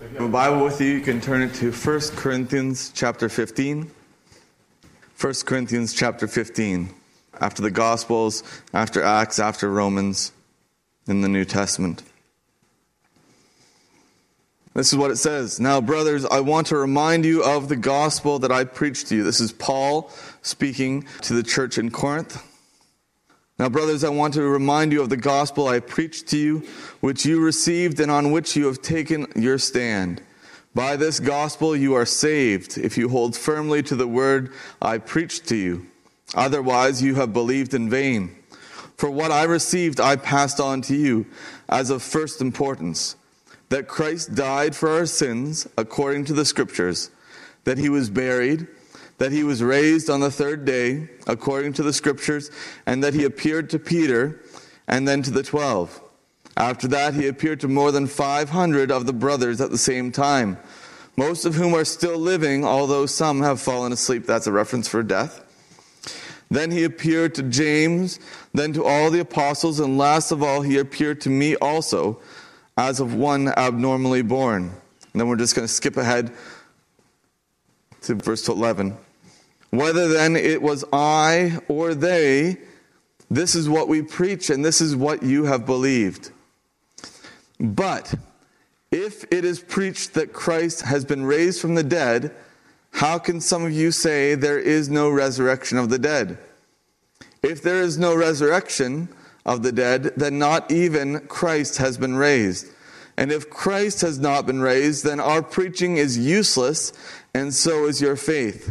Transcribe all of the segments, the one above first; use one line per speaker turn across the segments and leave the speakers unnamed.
A Bible with you, you can turn it to 1 Corinthians chapter 15. 1 Corinthians chapter 15. After the Gospels, after Acts, after Romans in the New Testament. This is what it says. Now, brothers, I want to remind you of the gospel that I preached to you. This is Paul speaking to the church in Corinth. Now, brothers, I want to remind you of the gospel I preached to you, which you received and on which you have taken your stand. By this gospel you are saved, if you hold firmly to the word I preached to you. Otherwise, you have believed in vain. For what I received, I passed on to you as of first importance that Christ died for our sins according to the Scriptures, that he was buried that he was raised on the third day, according to the scriptures, and that he appeared to Peter and then to the twelve. After that, he appeared to more than 500 of the brothers at the same time, most of whom are still living, although some have fallen asleep. That's a reference for death. Then he appeared to James, then to all the apostles, and last of all, he appeared to me also, as of one abnormally born. And then we're just going to skip ahead to verse 11. Whether then it was I or they, this is what we preach and this is what you have believed. But if it is preached that Christ has been raised from the dead, how can some of you say there is no resurrection of the dead? If there is no resurrection of the dead, then not even Christ has been raised. And if Christ has not been raised, then our preaching is useless, and so is your faith.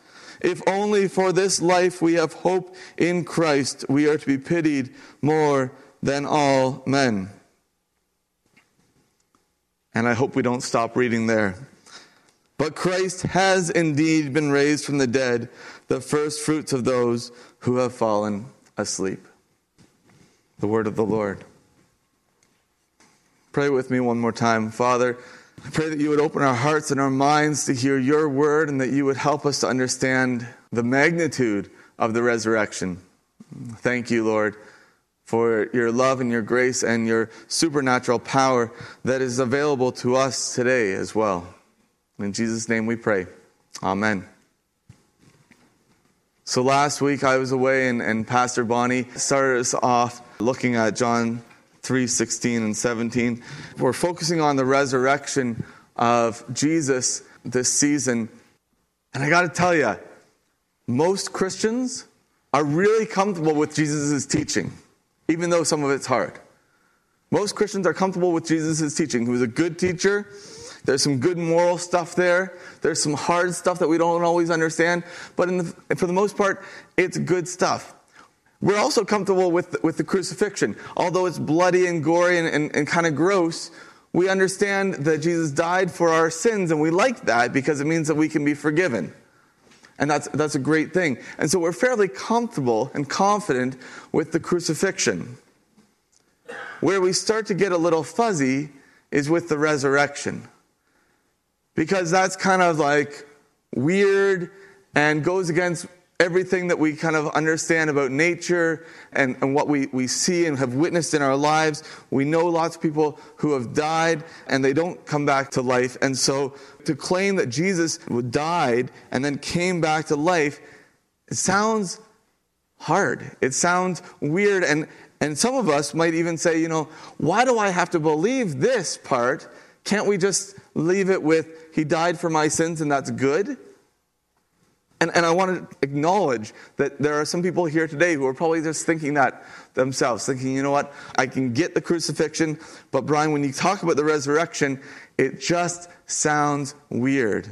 If only for this life we have hope in Christ, we are to be pitied more than all men. And I hope we don't stop reading there. But Christ has indeed been raised from the dead, the first fruits of those who have fallen asleep. The word of the Lord. Pray with me one more time. Father, I pray that you would open our hearts and our minds to hear your word and that you would help us to understand the magnitude of the resurrection. Thank you, Lord, for your love and your grace and your supernatural power that is available to us today as well. In Jesus' name we pray. Amen. So last week I was away and, and Pastor Bonnie started us off looking at John 3 16 and 17. We're focusing on the resurrection of Jesus this season. And I got to tell you, most Christians are really comfortable with Jesus' teaching, even though some of it's hard. Most Christians are comfortable with Jesus' teaching. He was a good teacher. There's some good moral stuff there. There's some hard stuff that we don't always understand. But the, for the most part, it's good stuff. We're also comfortable with, with the crucifixion. Although it's bloody and gory and, and, and kind of gross, we understand that Jesus died for our sins, and we like that because it means that we can be forgiven. And that's, that's a great thing. And so we're fairly comfortable and confident with the crucifixion. Where we start to get a little fuzzy is with the resurrection. Because that's kind of like weird and goes against everything that we kind of understand about nature and, and what we, we see and have witnessed in our lives. We know lots of people who have died and they don't come back to life. And so to claim that Jesus died and then came back to life, it sounds hard. It sounds weird. And, and some of us might even say, you know, why do I have to believe this part? Can't we just leave it with, He died for my sins and that's good? And, and I want to acknowledge that there are some people here today who are probably just thinking that themselves, thinking, you know what, I can get the crucifixion, but Brian, when you talk about the resurrection, it just sounds weird.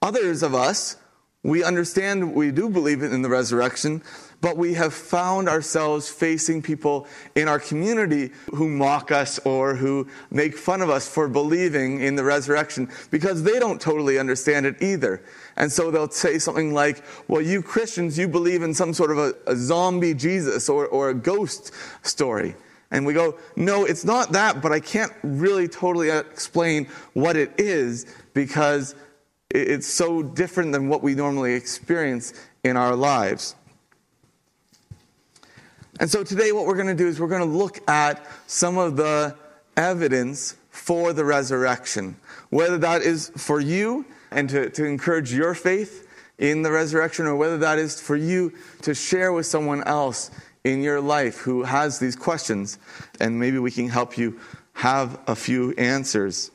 Others of us, we understand, we do believe in the resurrection, but we have found ourselves facing people in our community who mock us or who make fun of us for believing in the resurrection because they don't totally understand it either. And so they'll say something like, Well, you Christians, you believe in some sort of a, a zombie Jesus or, or a ghost story. And we go, No, it's not that, but I can't really totally explain what it is because it's so different than what we normally experience in our lives. And so today, what we're going to do is we're going to look at some of the evidence for the resurrection, whether that is for you and to, to encourage your faith in the resurrection, or whether that is for you to share with someone else in your life who has these questions, and maybe we can help you have a few answers.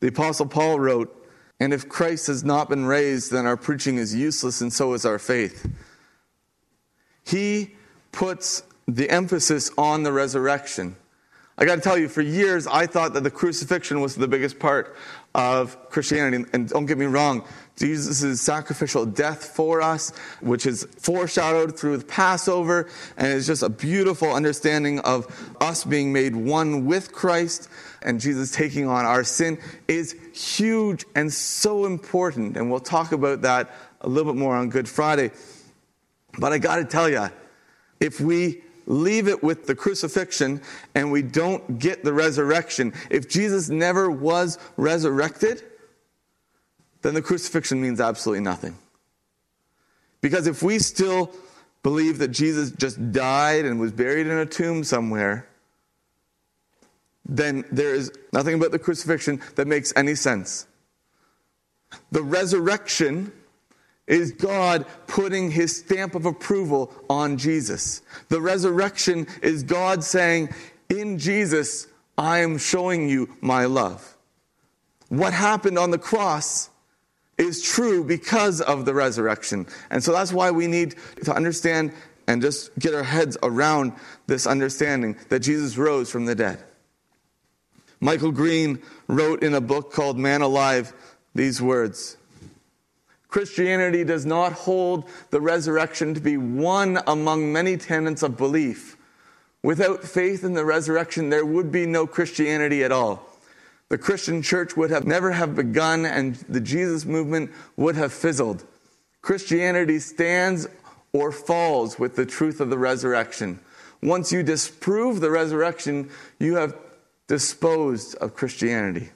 The Apostle Paul wrote, And if Christ has not been raised, then our preaching is useless, and so is our faith. He puts the emphasis on the resurrection. I got to tell you, for years I thought that the crucifixion was the biggest part of Christianity. And don't get me wrong, Jesus' sacrificial death for us, which is foreshadowed through the Passover, and is just a beautiful understanding of us being made one with Christ and Jesus taking on our sin, is huge and so important. And we'll talk about that a little bit more on Good Friday. But I got to tell you, if we leave it with the crucifixion and we don't get the resurrection, if Jesus never was resurrected, then the crucifixion means absolutely nothing. Because if we still believe that Jesus just died and was buried in a tomb somewhere, then there is nothing about the crucifixion that makes any sense. The resurrection is God putting his stamp of approval on Jesus. The resurrection is God saying, In Jesus, I am showing you my love. What happened on the cross is true because of the resurrection. And so that's why we need to understand and just get our heads around this understanding that Jesus rose from the dead. Michael Green wrote in a book called Man Alive these words Christianity does not hold the resurrection to be one among many tenets of belief. Without faith in the resurrection, there would be no Christianity at all. The Christian church would have never have begun and the Jesus movement would have fizzled. Christianity stands or falls with the truth of the resurrection. Once you disprove the resurrection, you have disposed of Christianity.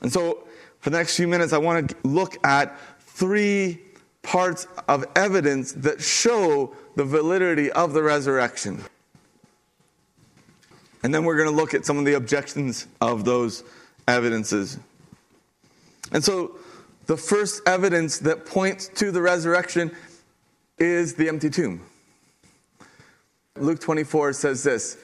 And so for the next few minutes, I want to look at three parts of evidence that show the validity of the resurrection. And then we're going to look at some of the objections of those evidences. And so, the first evidence that points to the resurrection is the empty tomb. Luke 24 says this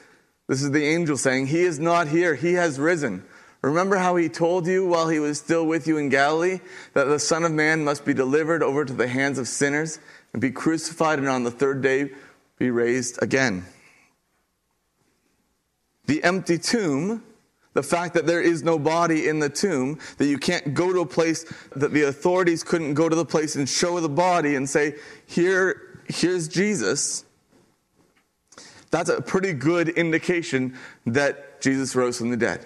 this is the angel saying, He is not here, He has risen. Remember how he told you while he was still with you in Galilee that the Son of Man must be delivered over to the hands of sinners and be crucified and on the third day be raised again? The empty tomb, the fact that there is no body in the tomb, that you can't go to a place, that the authorities couldn't go to the place and show the body and say, Here, here's Jesus. That's a pretty good indication that Jesus rose from the dead.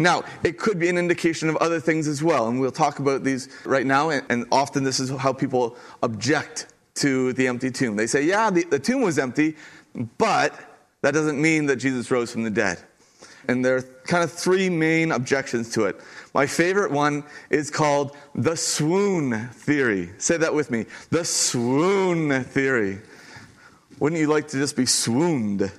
Now, it could be an indication of other things as well, and we'll talk about these right now, and, often this is how people object to the empty tomb. They say, yeah, the, the tomb was empty, but that doesn't mean that Jesus rose from the dead. And there are kind of three main objections to it. My favorite one is called the swoon theory. Say that with me the swoon theory. Wouldn't you like to just be swooned?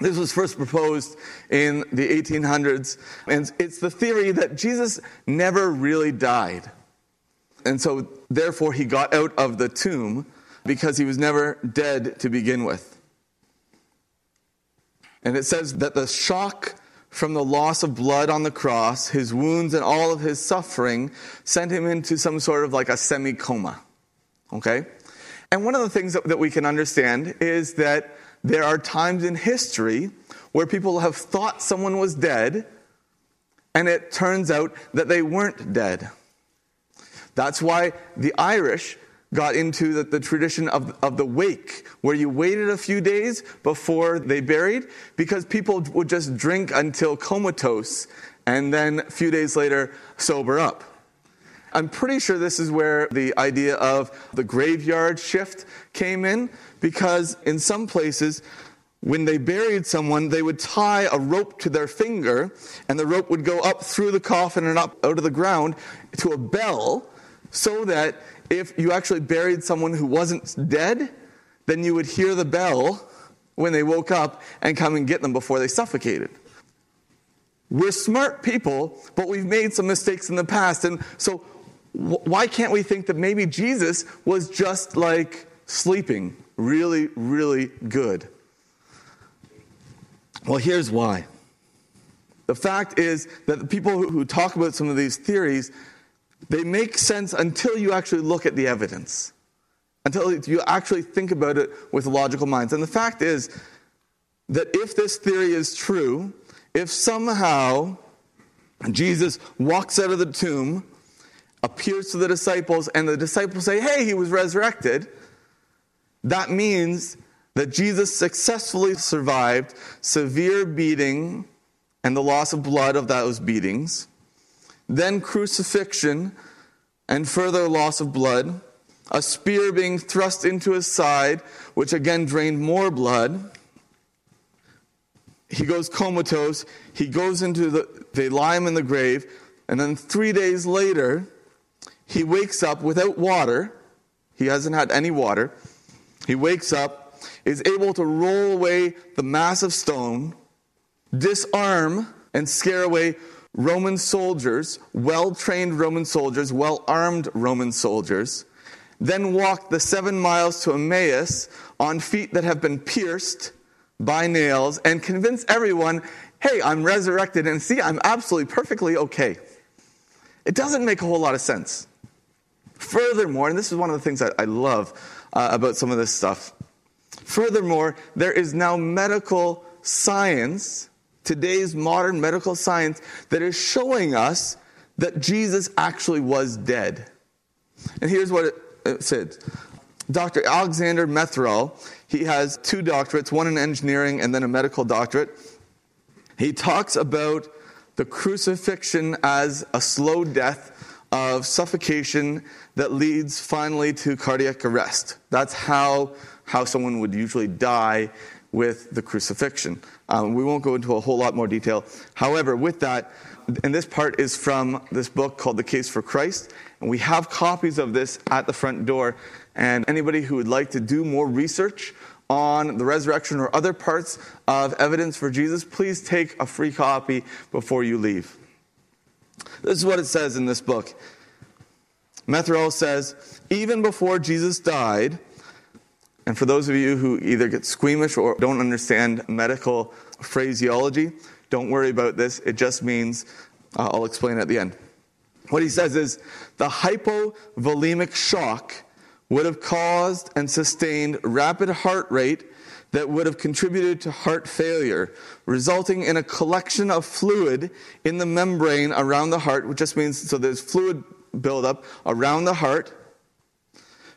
This was first proposed in the 1800s, and it's the theory that Jesus never really died. And so, therefore, he got out of the tomb because he was never dead to begin with. And it says that the shock from the loss of blood on the cross, his wounds, and all of his suffering sent him into some sort of like a semi coma. Okay? And one of the things that, we can understand is that there are times in history where people have thought someone was dead, and it turns out that they weren't dead. That's why the Irish got into the, the, tradition of, of the wake, where you waited a few days before they buried, because people would just drink until comatose and then a few days later sober up. I'm pretty sure this is where the idea of the graveyard shift came in, because in some places, when they buried someone, they would tie a rope to their finger, and the rope would go up through the coffin and up out of the ground to a bell, so that if you actually buried someone who wasn't dead, then you would hear the bell when they woke up and come and get them before they suffocated. We're smart people, but we've made some mistakes in the past. And so, why can't we think that maybe Jesus was just like sleeping really, really good? Well, here's why. The fact is that the people who talk about some of these theories they make sense until you actually look at the evidence, until you actually think about it with logical minds. And the fact is that if this theory is true, if somehow Jesus walks out of the tomb, appears to the disciples, and the disciples say, Hey, he was resurrected, that means that Jesus successfully survived severe beating and the loss of blood of those beatings then crucifixion and further loss of blood, a spear being thrust into his side, which again drained more blood. He goes comatose. He goes into the, they lie him in the grave, and then three days later, he wakes up without water. He hasn't had any water. He wakes up, is able to roll away the massive stone, disarm and scare away Roman soldiers, well trained Roman soldiers, well armed Roman soldiers, then walk the seven miles to Emmaus on feet that have been pierced by nails and convince everyone, hey, I'm resurrected and see, I'm absolutely perfectly okay. It doesn't make a whole lot of sense. Furthermore, and this is one of the things I, I love uh, about some of this stuff. Furthermore, there is now medical science today's modern medical science that is showing us that Jesus actually was dead. And here's what it, says Dr. Alexander Metherell, he has two doctorates, one in engineering and then a medical doctorate. He talks about the crucifixion as a slow death of suffocation that leads finally to cardiac arrest. That's how, how someone would usually die with the crucifixion. Um, we won't go into a whole lot more detail. However, with that, and this part is from this book called The Case for Christ, and we have copies of this at the front door. And anybody who would like to do more research on the resurrection or other parts of evidence for Jesus, please take a free copy before you leave. This is what it says in this book. Metherell says, even before Jesus died, and for those of you who either get squeamish or don't understand medical phraseology, don't worry about this. It just means, uh, I'll explain at the end. What he says is the hypovolemic shock would have caused and sustained rapid heart rate that would have contributed to heart failure, resulting in a collection of fluid in the membrane around the heart, which just means so there's fluid buildup around the heart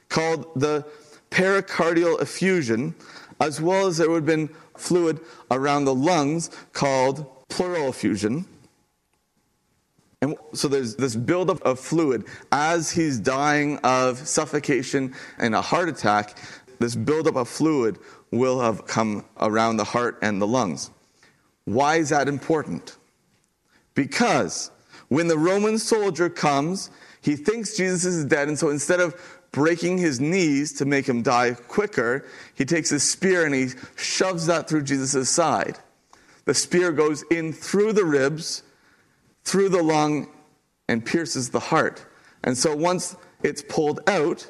called the pericardial effusion, as well as there would have been fluid around the lungs called pleural effusion. And so there's this buildup of fluid as he's dying of suffocation and a heart attack. This buildup of fluid will have come around the heart and the lungs. Why is that important? Because when the Roman soldier comes, he thinks Jesus is dead, and so instead of breaking his knees to make him die quicker, he takes his spear and he shoves that through Jesus' side. The spear goes in through the ribs, through the lung, and pierces the heart. And so once it's pulled out,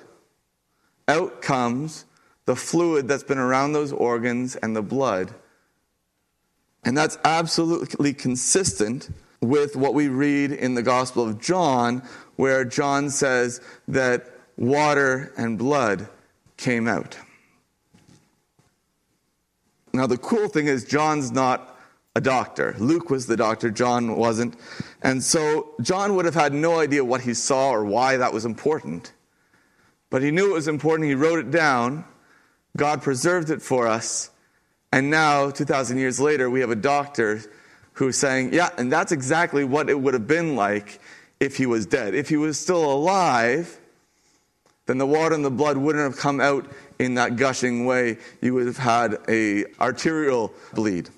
out comes the fluid that's been around those organs and the blood. And that's absolutely consistent with what we read in the Gospel of John, where John says that water and blood came out. Now, the cool thing is, John's not a doctor. Luke was the doctor, John wasn't. And so John would have had no idea what he saw or why that was important. But he knew it was important. He wrote it down. God preserved it for us. And now, 2,000 years later, we have a doctor who is saying, yeah, and that's exactly what it would have been like if he was dead. If he was still alive, then the water and the blood wouldn't have come out in that gushing way. You would have had a arterial bleed.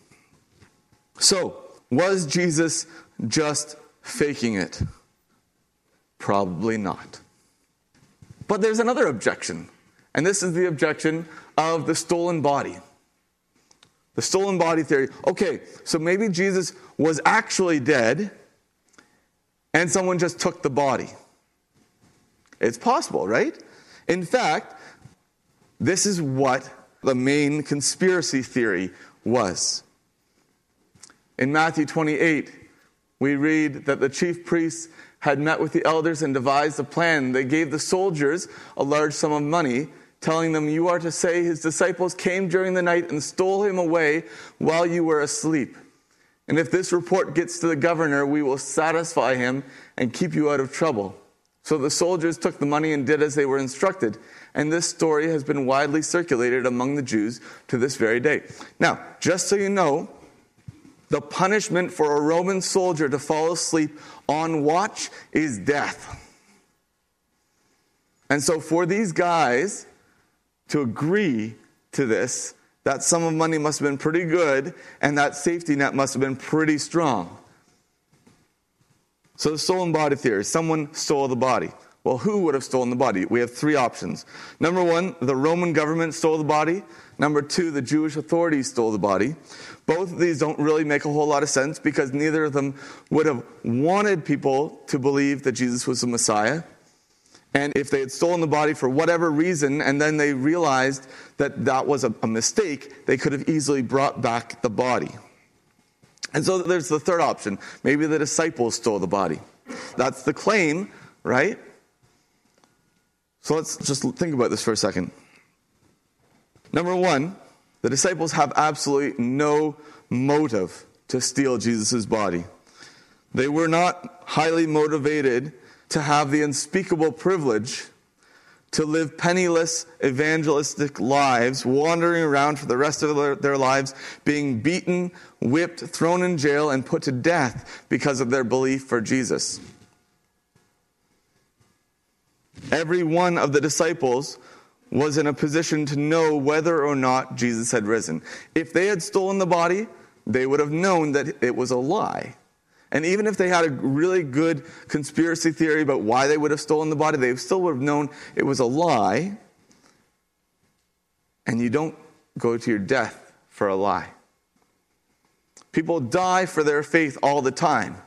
So, was Jesus just faking it? Probably not. But there's another objection, and this is the objection of the stolen body. The stolen body theory. Okay, so maybe Jesus was actually dead and someone just took the body. It's possible, right? In fact, this is what the main conspiracy theory was. In Matthew 28, we read that the chief priests had met with the elders and devised a plan. They gave the soldiers a large sum of money, telling them, You are to say his disciples came during the night and stole him away while you were asleep. And if this report gets to the governor, we will satisfy him and keep you out of trouble. So the soldiers took the money and did as they were instructed. And this story has been widely circulated among the Jews to this very day. Now, just so you know, the punishment for a Roman soldier to fall asleep on watch is death. And so, for these guys to agree to this, that sum of money must have been pretty good, and that safety net must have been pretty strong. So, the stolen body theory someone stole the body. Well, who would have stolen the body? We have three options. Number one, the Roman government stole the body. Number two, the Jewish authorities stole the body. Both of these don't really make a whole lot of sense because neither of them would have wanted people to believe that Jesus was the Messiah. And if they had stolen the body for whatever reason and then they realized that that was a, a mistake, they could have easily brought back the body. And so there's the third option. Maybe the disciples stole the body. That's the claim, right? So let's just think about this for a second. Number one, the disciples have absolutely no motive to steal Jesus' body. They were not highly motivated to have the unspeakable privilege to live penniless evangelistic lives, wandering around for the rest of their, lives, being beaten, whipped, thrown in jail, and put to death because of their belief for Jesus. Every one of the disciples was in a position to know whether or not Jesus had risen. If they had stolen the body, they would have known that it was a lie. And even if they had a really good conspiracy theory about why they would have stolen the body, they still would have known it was a lie. And you don't go to your death for a lie. People die for their faith all the time.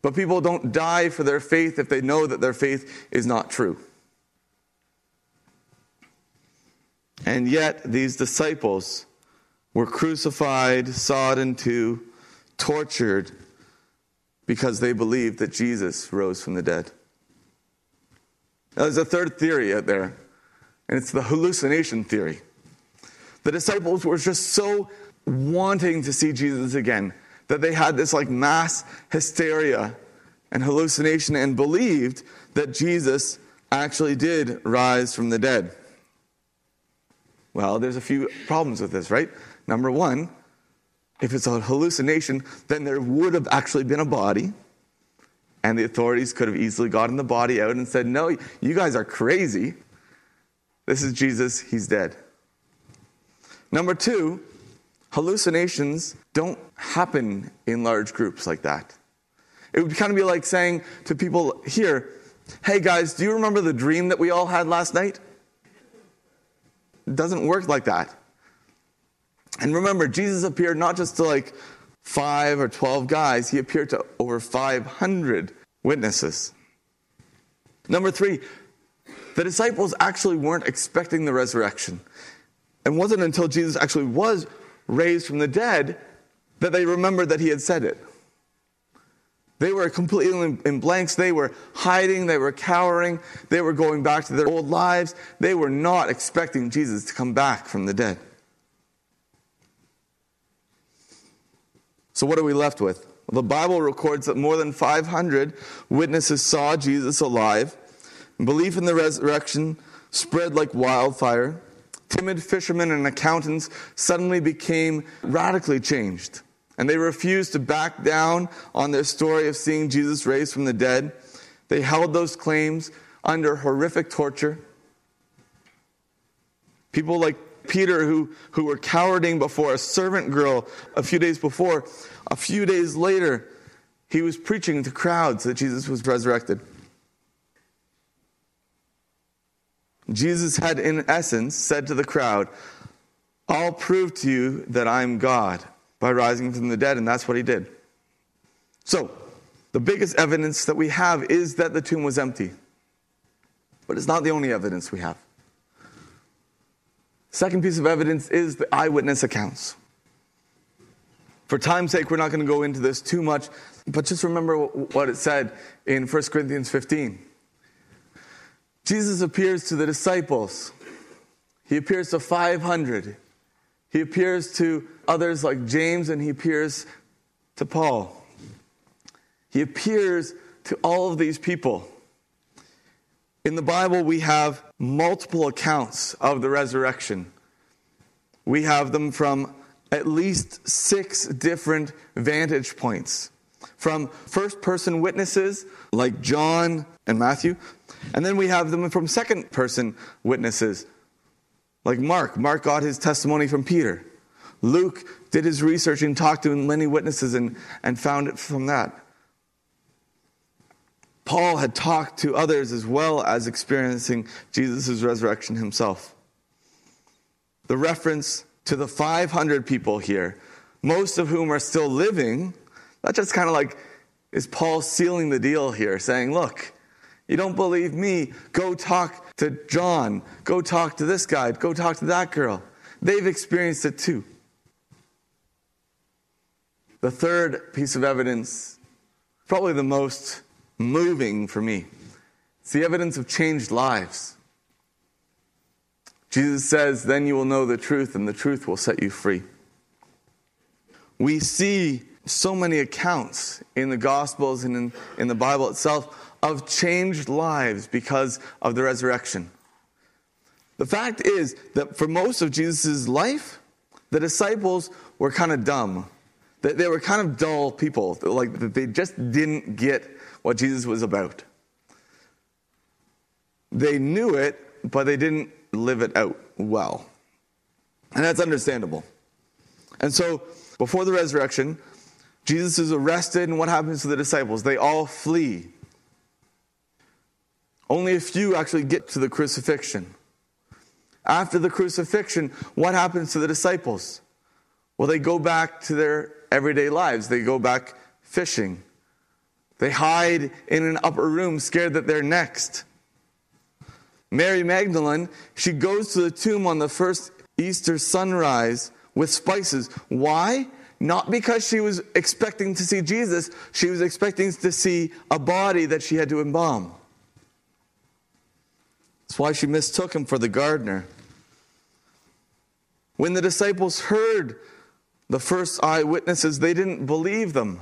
But people don't die for their faith if they know that their faith is not true. And yet, these disciples were crucified, sawed in two, tortured because they believed that Jesus rose from the dead. Now, there's a third theory out there, and it's the hallucination theory. The disciples were just so wanting to see Jesus again that they had this like mass hysteria and hallucination and believed that Jesus actually did rise from the dead. Well, there's a few problems with this, right? Number one, if it's a hallucination, then there would have actually been a body, and the authorities could have easily gotten the body out and said, No, you guys are crazy. This is Jesus, he's dead. Number two, hallucinations don't happen in large groups like that. It would kind of be like saying to people here, Hey guys, do you remember the dream that we all had last night? It doesn't work like that. And remember, Jesus appeared not just to like five or 12 guys, he appeared to over 500 witnesses. Number three, the disciples actually weren't expecting the resurrection. And wasn't until Jesus actually was raised from the dead that they remembered that he had said it. They were completely in blanks. They were hiding. They were cowering. They were going back to their old lives. They were not expecting Jesus to come back from the dead. So, what are we left with? Well, the Bible records that more than 500 witnesses saw Jesus alive. Belief in the resurrection spread like wildfire. Timid fishermen and accountants suddenly became radically changed, and they refused to back down on their story of seeing Jesus raised from the dead. They held those claims under horrific torture. People like Peter, who, who were cowarding before a servant girl a few days before, a few days later, he was preaching to crowds that Jesus was resurrected. Jesus had, in essence, said to the crowd, I'll prove to you that I'm God by rising from the dead, and that's what he did. So, the biggest evidence that we have is that the tomb was empty. But it's not the only evidence we have. Second piece of evidence is the eyewitness accounts. For time's sake, we're not going to go into this too much, but just remember what it said in 1 Corinthians 15. Jesus appears to the disciples, he appears to 500, he appears to others like James, and he appears to Paul. He appears to all of these people. In the Bible, we have multiple accounts of the resurrection. We have them from at least six different vantage points from first person witnesses like John and Matthew, and then we have them from second person witnesses like Mark. Mark got his testimony from Peter. Luke did his research and talked to many witnesses and, and found it from that. Paul had talked to others as well as experiencing Jesus' resurrection himself. The reference to the 500 people here, most of whom are still living, that just kind of like is Paul sealing the deal here, saying, Look, you don't believe me? Go talk to John. Go talk to this guy. Go talk to that girl. They've experienced it too. The third piece of evidence, probably the most moving for me. It's the evidence of changed lives. Jesus says, Then you will know the truth, and the truth will set you free. We see so many accounts in the Gospels and in, in the Bible itself of changed lives because of the resurrection. The fact is that for most of Jesus' life, the disciples were kind of dumb. They were kind of dull people. Like they just didn't get what Jesus was about. They knew it, but they didn't live it out well. And that's understandable. And so, before the resurrection, Jesus is arrested, and what happens to the disciples? They all flee. Only a few actually get to the crucifixion. After the crucifixion, what happens to the disciples? Well, they go back to their everyday lives. They go back fishing. They hide in an upper room, scared that they're next. Mary Magdalene, she goes to the tomb on the first Easter sunrise with spices. Why? Not because she was expecting to see Jesus, she was expecting to see a body that she had to embalm. That's why she mistook him for the gardener. When the disciples heard the first eyewitnesses, they didn't believe them.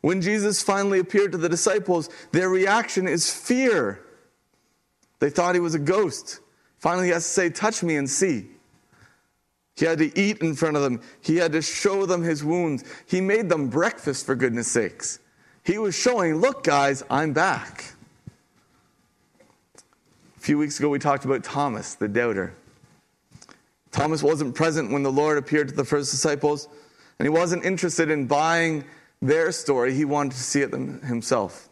When Jesus finally appeared to the disciples, their reaction is fear. They thought he was a ghost. Finally, he has to say, Touch me and see. He had to eat in front of them. He had to show them his wounds. He made them breakfast, for goodness sakes. He was showing, Look, guys, I'm back. A few weeks ago, we talked about Thomas, the doubter. Thomas wasn't present when the Lord appeared to the first disciples, and he wasn't interested in buying their story. He wanted to see it himself.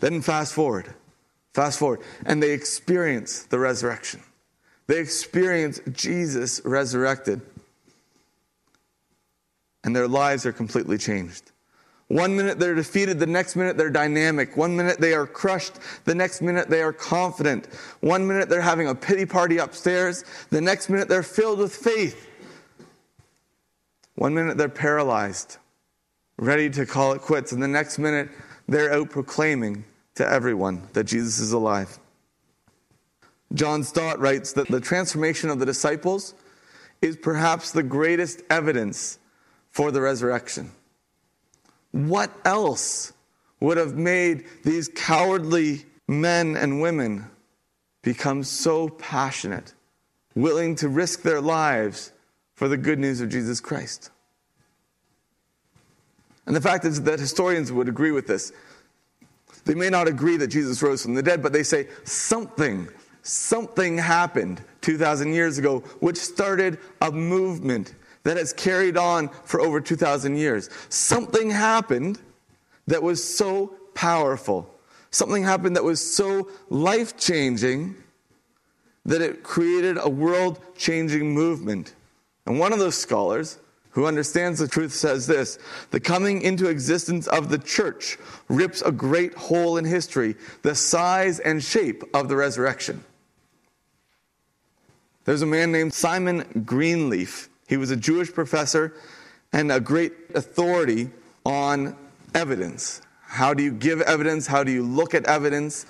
Then, fast forward. Fast forward. And they experience the resurrection. They experience Jesus resurrected. And their lives are completely changed. One minute they're defeated, the next minute they're dynamic. One minute they are crushed, the next minute they are confident. One minute they're having a pity party upstairs, the next minute they're filled with faith. One minute they're paralyzed, ready to call it quits, and the next minute they're out proclaiming to everyone that Jesus is alive. John Stott writes that the transformation of the disciples is perhaps the greatest evidence for the resurrection. What else would have made these cowardly men and women become so passionate, willing to risk their lives for the good news of Jesus Christ? And the fact is that historians would agree with this. They may not agree that Jesus rose from the dead, but they say something, something happened 2,000 years ago, which started a movement that has carried on for over 2,000 years. Something happened that was so powerful. Something happened that was so life changing that it created a world changing movement. And one of those scholars who understands the truth says this The coming into existence of the church rips a great hole in history, the size and shape of the resurrection. There's a man named Simon Greenleaf. He was a Jewish professor and a great authority on evidence. How do you give evidence? How do you look at evidence?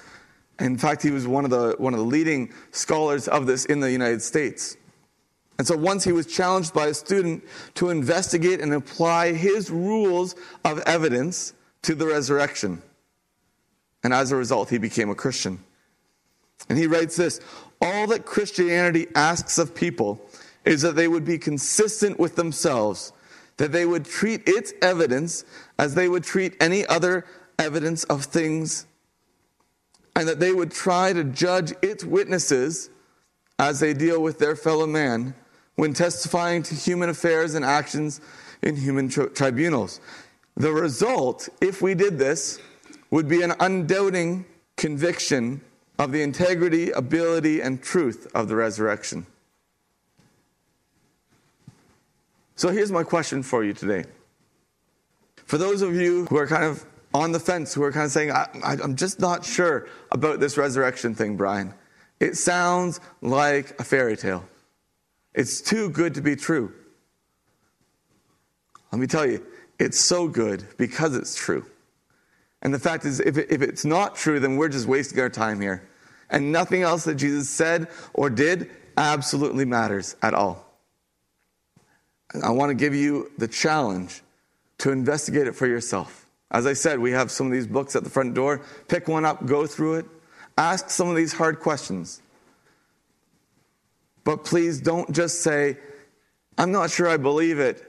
In fact, he was one of the, one of the leading scholars of this in the United States. And so once he was challenged by a student to investigate and apply his rules of evidence to the resurrection. And as a result, he became a Christian. And he writes this All that Christianity asks of people is that they would be consistent with themselves, that they would treat its evidence as they would treat any other evidence of things, and that they would try to judge its witnesses as they deal with their fellow man when testifying to human affairs and actions in human tri- tribunals. The result, if we did this, would be an undoubting conviction of the integrity, ability, and truth of the resurrection. So here's my question for you today. For those of you who are kind of on the fence, who are kind of saying, I, am just not sure about this resurrection thing, Brian, it sounds like a fairy tale. It's too good to be true. Let me tell you, it's so good because it's true. And the fact is, if, it, if it's not true, then we're just wasting our time here. And nothing else that Jesus said or did absolutely matters at all. I want to give you the challenge to investigate it for yourself. As I said, we have some of these books at the front door. Pick one up, go through it, ask some of these hard questions. But please don't just say, I'm not sure I believe it,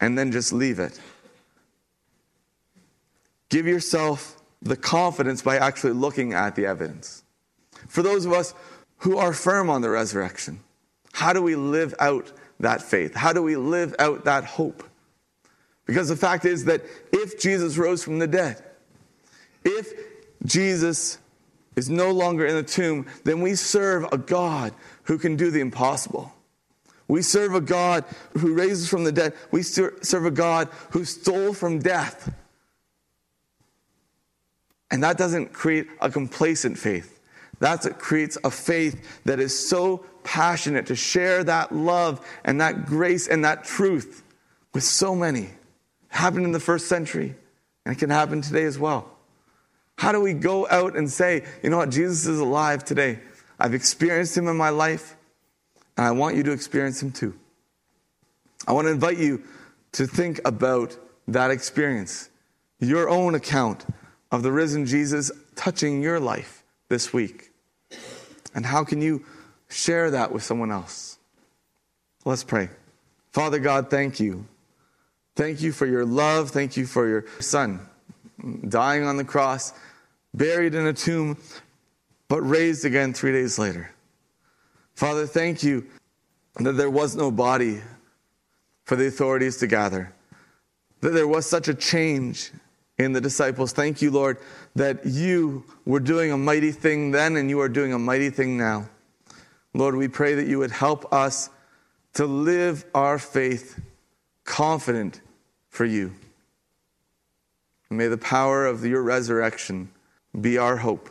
and then just leave it. Give yourself the confidence by actually looking at the evidence. For those of us who are firm on the resurrection, how do we live out that faith? How do we live out that hope? Because the fact is that if Jesus rose from the dead, if Jesus is no longer in the tomb, then we serve a God who can do the impossible. We serve a God who raises from the dead. We serve a God who stole from death. And that doesn't create a complacent faith. That's what creates a faith that is so passionate to share that love and that grace and that truth with so many. It happened in the first century, and it can happen today as well. How do we go out and say, you know what, Jesus is alive today? I've experienced him in my life, and I want you to experience him too. I want to invite you to think about that experience, your own account of the risen Jesus touching your life this week. And how can you share that with someone else? Let's pray. Father God, thank you. Thank you for your love. Thank you for your son dying on the cross buried in a tomb, but raised again three days later. Father, thank you that there was no body for the authorities to gather, that there was such a change in the disciples. Thank you, Lord, that you were doing a mighty thing then and you are doing a mighty thing now. Lord, we pray that you would help us to live our faith confident for you. may the power of your resurrection be our hope.